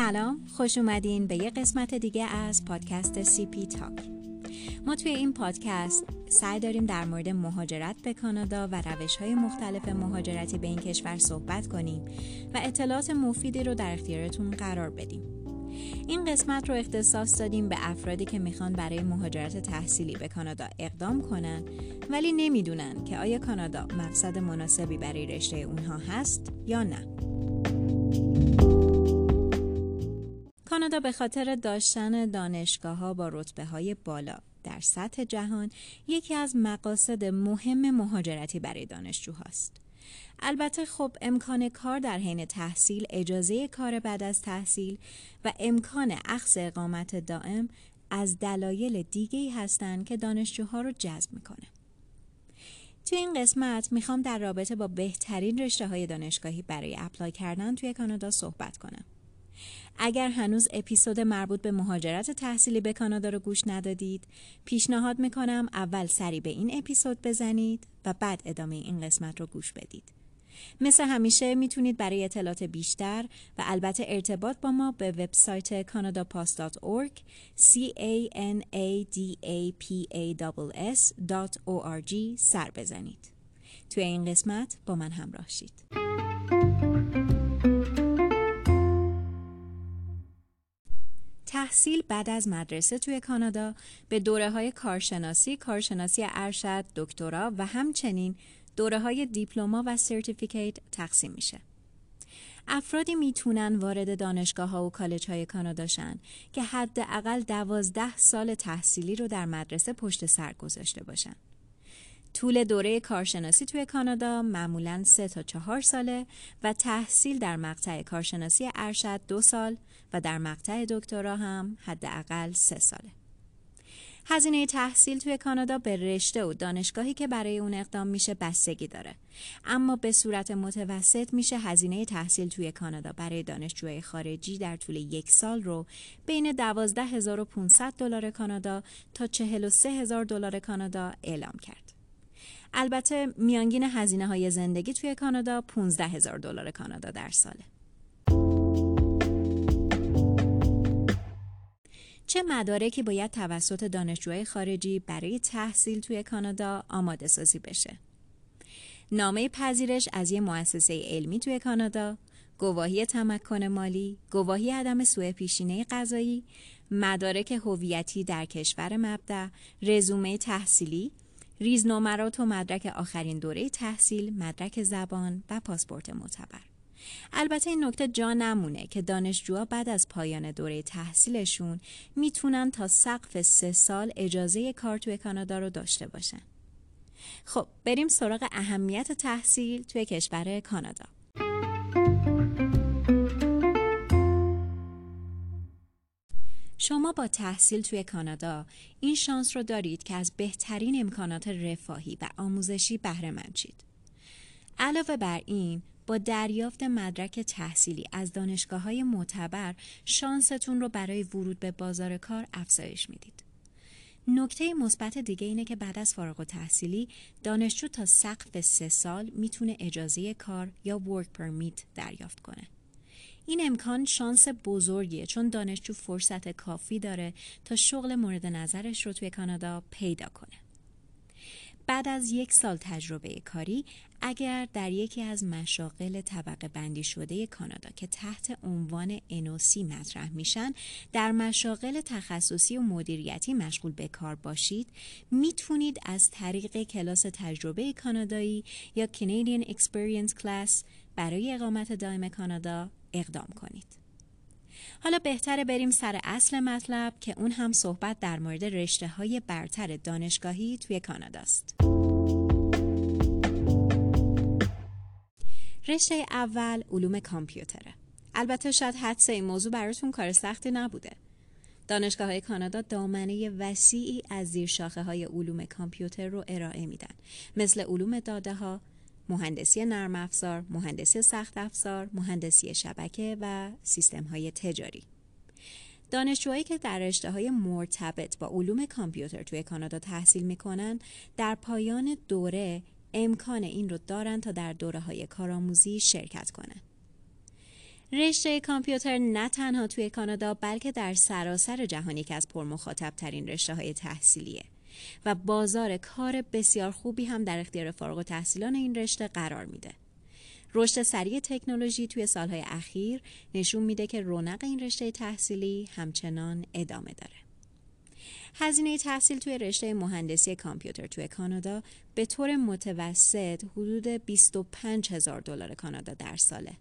سلام خوش اومدین به یه قسمت دیگه از پادکست سی پی تاک ما توی این پادکست سعی داریم در مورد مهاجرت به کانادا و روش های مختلف مهاجرتی به این کشور صحبت کنیم و اطلاعات مفیدی رو در اختیارتون قرار بدیم. این قسمت رو اختصاص دادیم به افرادی که می‌خوان برای مهاجرت تحصیلی به کانادا اقدام کنن ولی نمی‌دونن که آیا کانادا مقصد مناسبی برای رشته اونها هست یا نه. کانادا به خاطر داشتن دانشگاه ها با رتبه های بالا در سطح جهان یکی از مقاصد مهم مهاجرتی برای دانشجوهاست. البته خب امکان کار در حین تحصیل، اجازه کار بعد از تحصیل و امکان اخذ اقامت دائم از دلایل دیگه هستند که دانشجوها رو جذب می‌کنه. توی این قسمت می‌خوام در رابطه با بهترین رشته های دانشگاهی برای اپلای کردن توی کانادا صحبت کنم. اگر هنوز اپیزود مربوط به مهاجرت تحصیلی به کانادا رو گوش ندادید پیشنهاد می‌کنم اول سری به این اپیزود بزنید و بعد ادامه این قسمت رو گوش بدید مثل همیشه می‌تونید برای اطلاعات بیشتر و البته ارتباط با ما به وبسایت canadapass.org c a n a d a p a s.org سر بزنید. توی این قسمت با من همراه شید. تحصیل بعد از مدرسه توی کانادا به دوره های کارشناسی، کارشناسی ارشد، دکترا و همچنین دوره های diploma و certificate تقسیم میشه. افرادی می‌تونن وارد دانشگاه ها و کالج های کانادا شن که حداقل دوازده سال تحصیلی رو در مدرسه پشت سر گذاشته باشن. طول دوره کارشناسی توی کانادا معمولا سه تا چهار ساله و تحصیل در مقطع کارشناسی ارشد دو سال و در مقطع دکترا هم حداقل سه ساله. هزینه تحصیل توی کانادا به رشته و دانشگاهی که برای اون اقدام میشه بستگی داره اما به صورت متوسط میشه هزینه تحصیل توی کانادا برای دانشجوی خارجی در طول یک سال رو بین 12500 دلار کانادا تا 43000 دلار کانادا اعلام کرد البته میانگین هزینه های زندگی توی کانادا 15 هزار دلار کانادا در ساله. چه مدارکی باید توسط دانشجوهای خارجی برای تحصیل توی کانادا آماده سازی بشه؟ نامه پذیرش از یه مؤسسه علمی توی کانادا، گواهی تمکن مالی، گواهی عدم سوء پیشینه غذایی، مدارک هویتی در کشور مبدع، رزومه تحصیلی، ریزنمرات و مدرک آخرین دوره تحصیل، مدرک زبان و پاسپورت معتبر. البته این نکته جا نمونه که دانشجوها بعد از پایان دوره تحصیلشون می‌تونن تا سقف سه سال اجازه کار توی کانادا رو داشته باشن. خب بریم سراغ اهمیت تحصیل توی کشور کانادا. شما با تحصیل توی کانادا این شانس رو دارید که از بهترین امکانات رفاهی و آموزشی بهره مند شید. علاوه بر این با دریافت مدرک تحصیلی از دانشگاه های معتبر شانستون رو برای ورود به بازار کار افزایش می‌دید. نکته مثبت دیگه اینه که بعد از فارغ و تحصیلی دانشجو تا سقف سه سال می‌تونه اجازه کار یا ورک پرمیت دریافت کنه. این امکان شانس بزرگیه چون دانشجو فرصت کافی داره تا شغل مورد نظرش رو توی کانادا پیدا کنه. بعد از یک سال تجربه کاری اگر در یکی از مشاغل طبقه بندی شده کانادا که تحت عنوان انوسی مطرح میشن در مشاغل تخصصی و مدیریتی مشغول به کار باشید می‌تونید از طریق کلاس تجربه کانادایی یا Canadian Experience Class برای اقامت دائم کانادا اقدام کنید. حالا بهتره بریم سر اصل مطلب که اون هم صحبت در مورد رشته های برتر دانشگاهی توی کاناداست. رشته اول علوم کامپیوتره. البته شاید حدس این موضوع براتون کار سختی نبوده. دانشگاه های کانادا دامنه وسیعی از زیر شاخه های علوم کامپیوتر رو ارائه میدن مثل علوم داده ها، مهندسی نرم افزار، مهندسی سخت افزار، مهندسی شبکه و سیستم های تجاری. دانشجوهایی که در رشته های مرتبط با علوم کامپیوتر توی کانادا تحصیل می‌کنن در پایان دوره امکان این رو دارن تا در دوره های کارآموزی شرکت کنن. رشته کامپیوتر نه تنها توی کانادا بلکه در سراسر جهان یکی از پرمخاطب ترین رشته های تحصیلیه و بازار کار بسیار خوبی هم در اختیار فارغ و تحصیلان این رشته قرار میده. رشد سریع تکنولوژی توی سالهای اخیر نشون میده که رونق این رشته تحصیلی همچنان ادامه داره. هزینه تحصیل توی رشته مهندسی کامپیوتر توی کانادا به طور متوسط حدود 25 هزار دلار کانادا در ساله.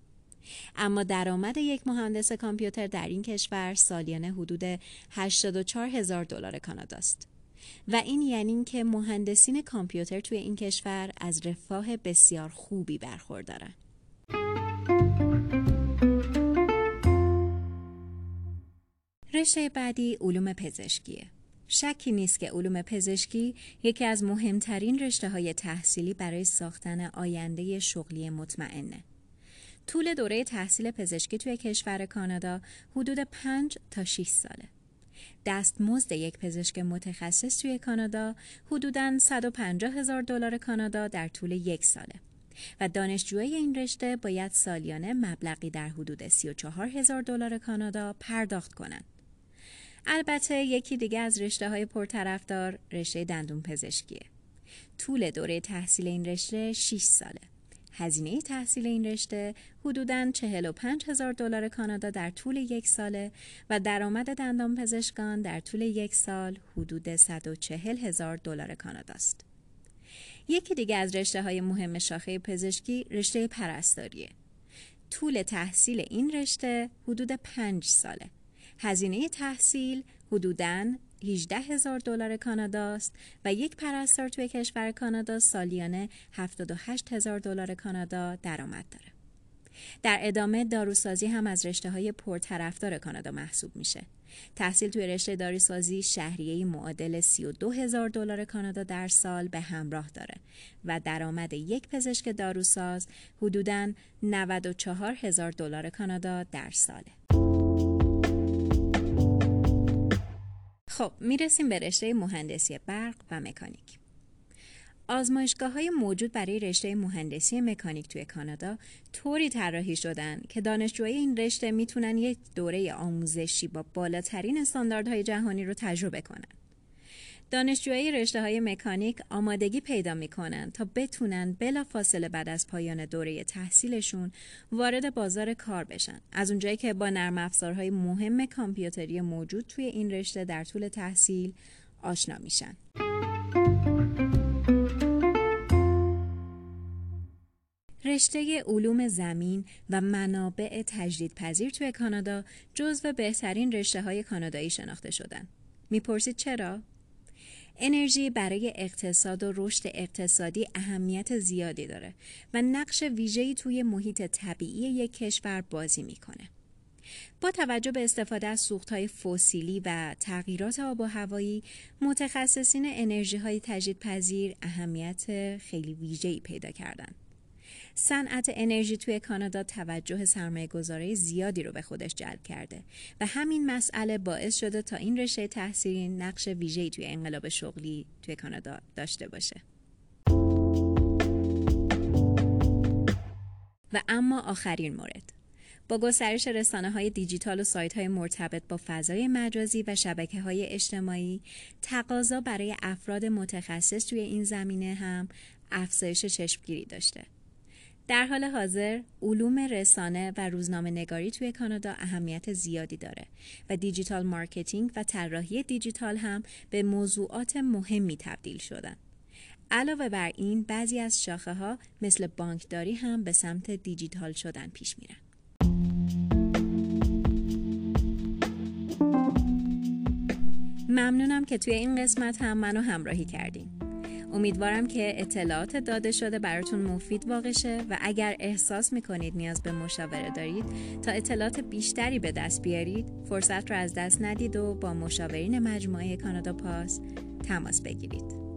اما درآمد یک مهندس کامپیوتر در این کشور سالیانه حدود 84 هزار دلار کانادا است. و این یعنی که مهندسین کامپیوتر توی این کشور از رفاه بسیار خوبی برخوردارن. رشته بعدی علوم پزشکیه. شکی نیست که علوم پزشکی یکی از مهمترین رشته های تحصیلی برای ساختن آینده شغلی مطمئنه. طول دوره تحصیل پزشکی توی کشور کانادا حدود 5 تا 6 ساله. دستمزد یک پزشک متخصص توی کانادا حدوداً 150 هزار دلار کانادا در طول یک ساله. و دانشجوی این رشته باید سالیانه مبلغی در حدود 34 هزار دلار کانادا پرداخت کنند. البته یکی دیگه از رشته های پرطرفدار رشته دندون پزشکیه. طول دوره تحصیل این رشته 6 ساله. هزینه تحصیل این رشته حدوداً 45 هزار دلار کانادا در طول یک ساله و درآمد دندان پزشکان در طول یک سال حدود 140 هزار دلار کانادا است. یکی دیگه از رشته های مهم شاخه پزشکی رشته پرستاریه. طول تحصیل این رشته حدود 5 ساله. هزینه تحصیل حدوداً 18 هزار دلار کانادا است و یک پرستار توی کشور کانادا سالیانه 78 هزار دلار کانادا درآمد داره. در ادامه داروسازی هم از رشته های پرطرفدار کانادا محسوب میشه. تحصیل توی رشته داروسازی شهریه معادل 32 هزار دلار کانادا در سال به همراه داره و درآمد یک پزشک داروساز حدوداً 94 هزار دلار کانادا در ساله. خب می‌رسیم به رشته مهندسی برق و مکانیک. آزمایشگاه های موجود برای رشته مهندسی مکانیک توی کانادا طوری طراحی شدن که دانشجوهای این رشته می‌تونن یک دوره آموزشی با بالاترین استانداردهای جهانی رو تجربه کنن. دانشجوهای رشته های مکانیک آمادگی پیدا می‌کنن تا بتونن بلا فاصله بعد از پایان دوره تحصیلشون وارد بازار کار بشن از اونجایی که با نرم افزارهای مهم کامپیوتری موجود توی این رشته در طول تحصیل آشنا میشن رشته علوم زمین و منابع تجدیدپذیر توی کانادا جزو بهترین رشته های کانادایی شناخته شدن. می‌پرسید چرا؟ انرژی برای اقتصاد و رشد اقتصادی اهمیت زیادی داره و نقش ویژه‌ای توی محیط طبیعی یک کشور بازی می‌کنه. با توجه به استفاده از سوختهای فسیلی و تغییرات آب و هوایی متخصصین انرژی های تجدیدپذیر اهمیت خیلی ویژه‌ای پیدا کردند. صنعت انرژی توی کانادا توجه سرمایه گذاره زیادی رو به خودش جلب کرده و همین مسئله باعث شده تا این رشته تحصیلی نقش ویژه‌ای توی انقلاب شغلی توی کانادا داشته باشه. و اما آخرین مورد با گسترش رسانه های دیجیتال و سایت های مرتبط با فضای مجازی و شبکه های اجتماعی تقاضا برای افراد متخصص توی این زمینه هم افزایش چشمگیری داشته. در حال حاضر علوم رسانه و روزنامه نگاری توی کانادا اهمیت زیادی داره و digital marketing و طراحی دیجیتال هم به موضوعات مهمی تبدیل شدن. علاوه بر این بعضی از شاخه ها مثل بانکداری هم به سمت دیجیتال شدن پیش میرن. ممنونم که توی این قسمت هم منو همراهی کردین. امیدوارم که اطلاعات داده شده براتون مفید واقع شه و اگر احساس می‌کنید نیاز به مشاوره دارید تا اطلاعات بیشتری به دست بیارید فرصت رو از دست ندید و با مشاورین مجموعه کانادا پاس تماس بگیرید.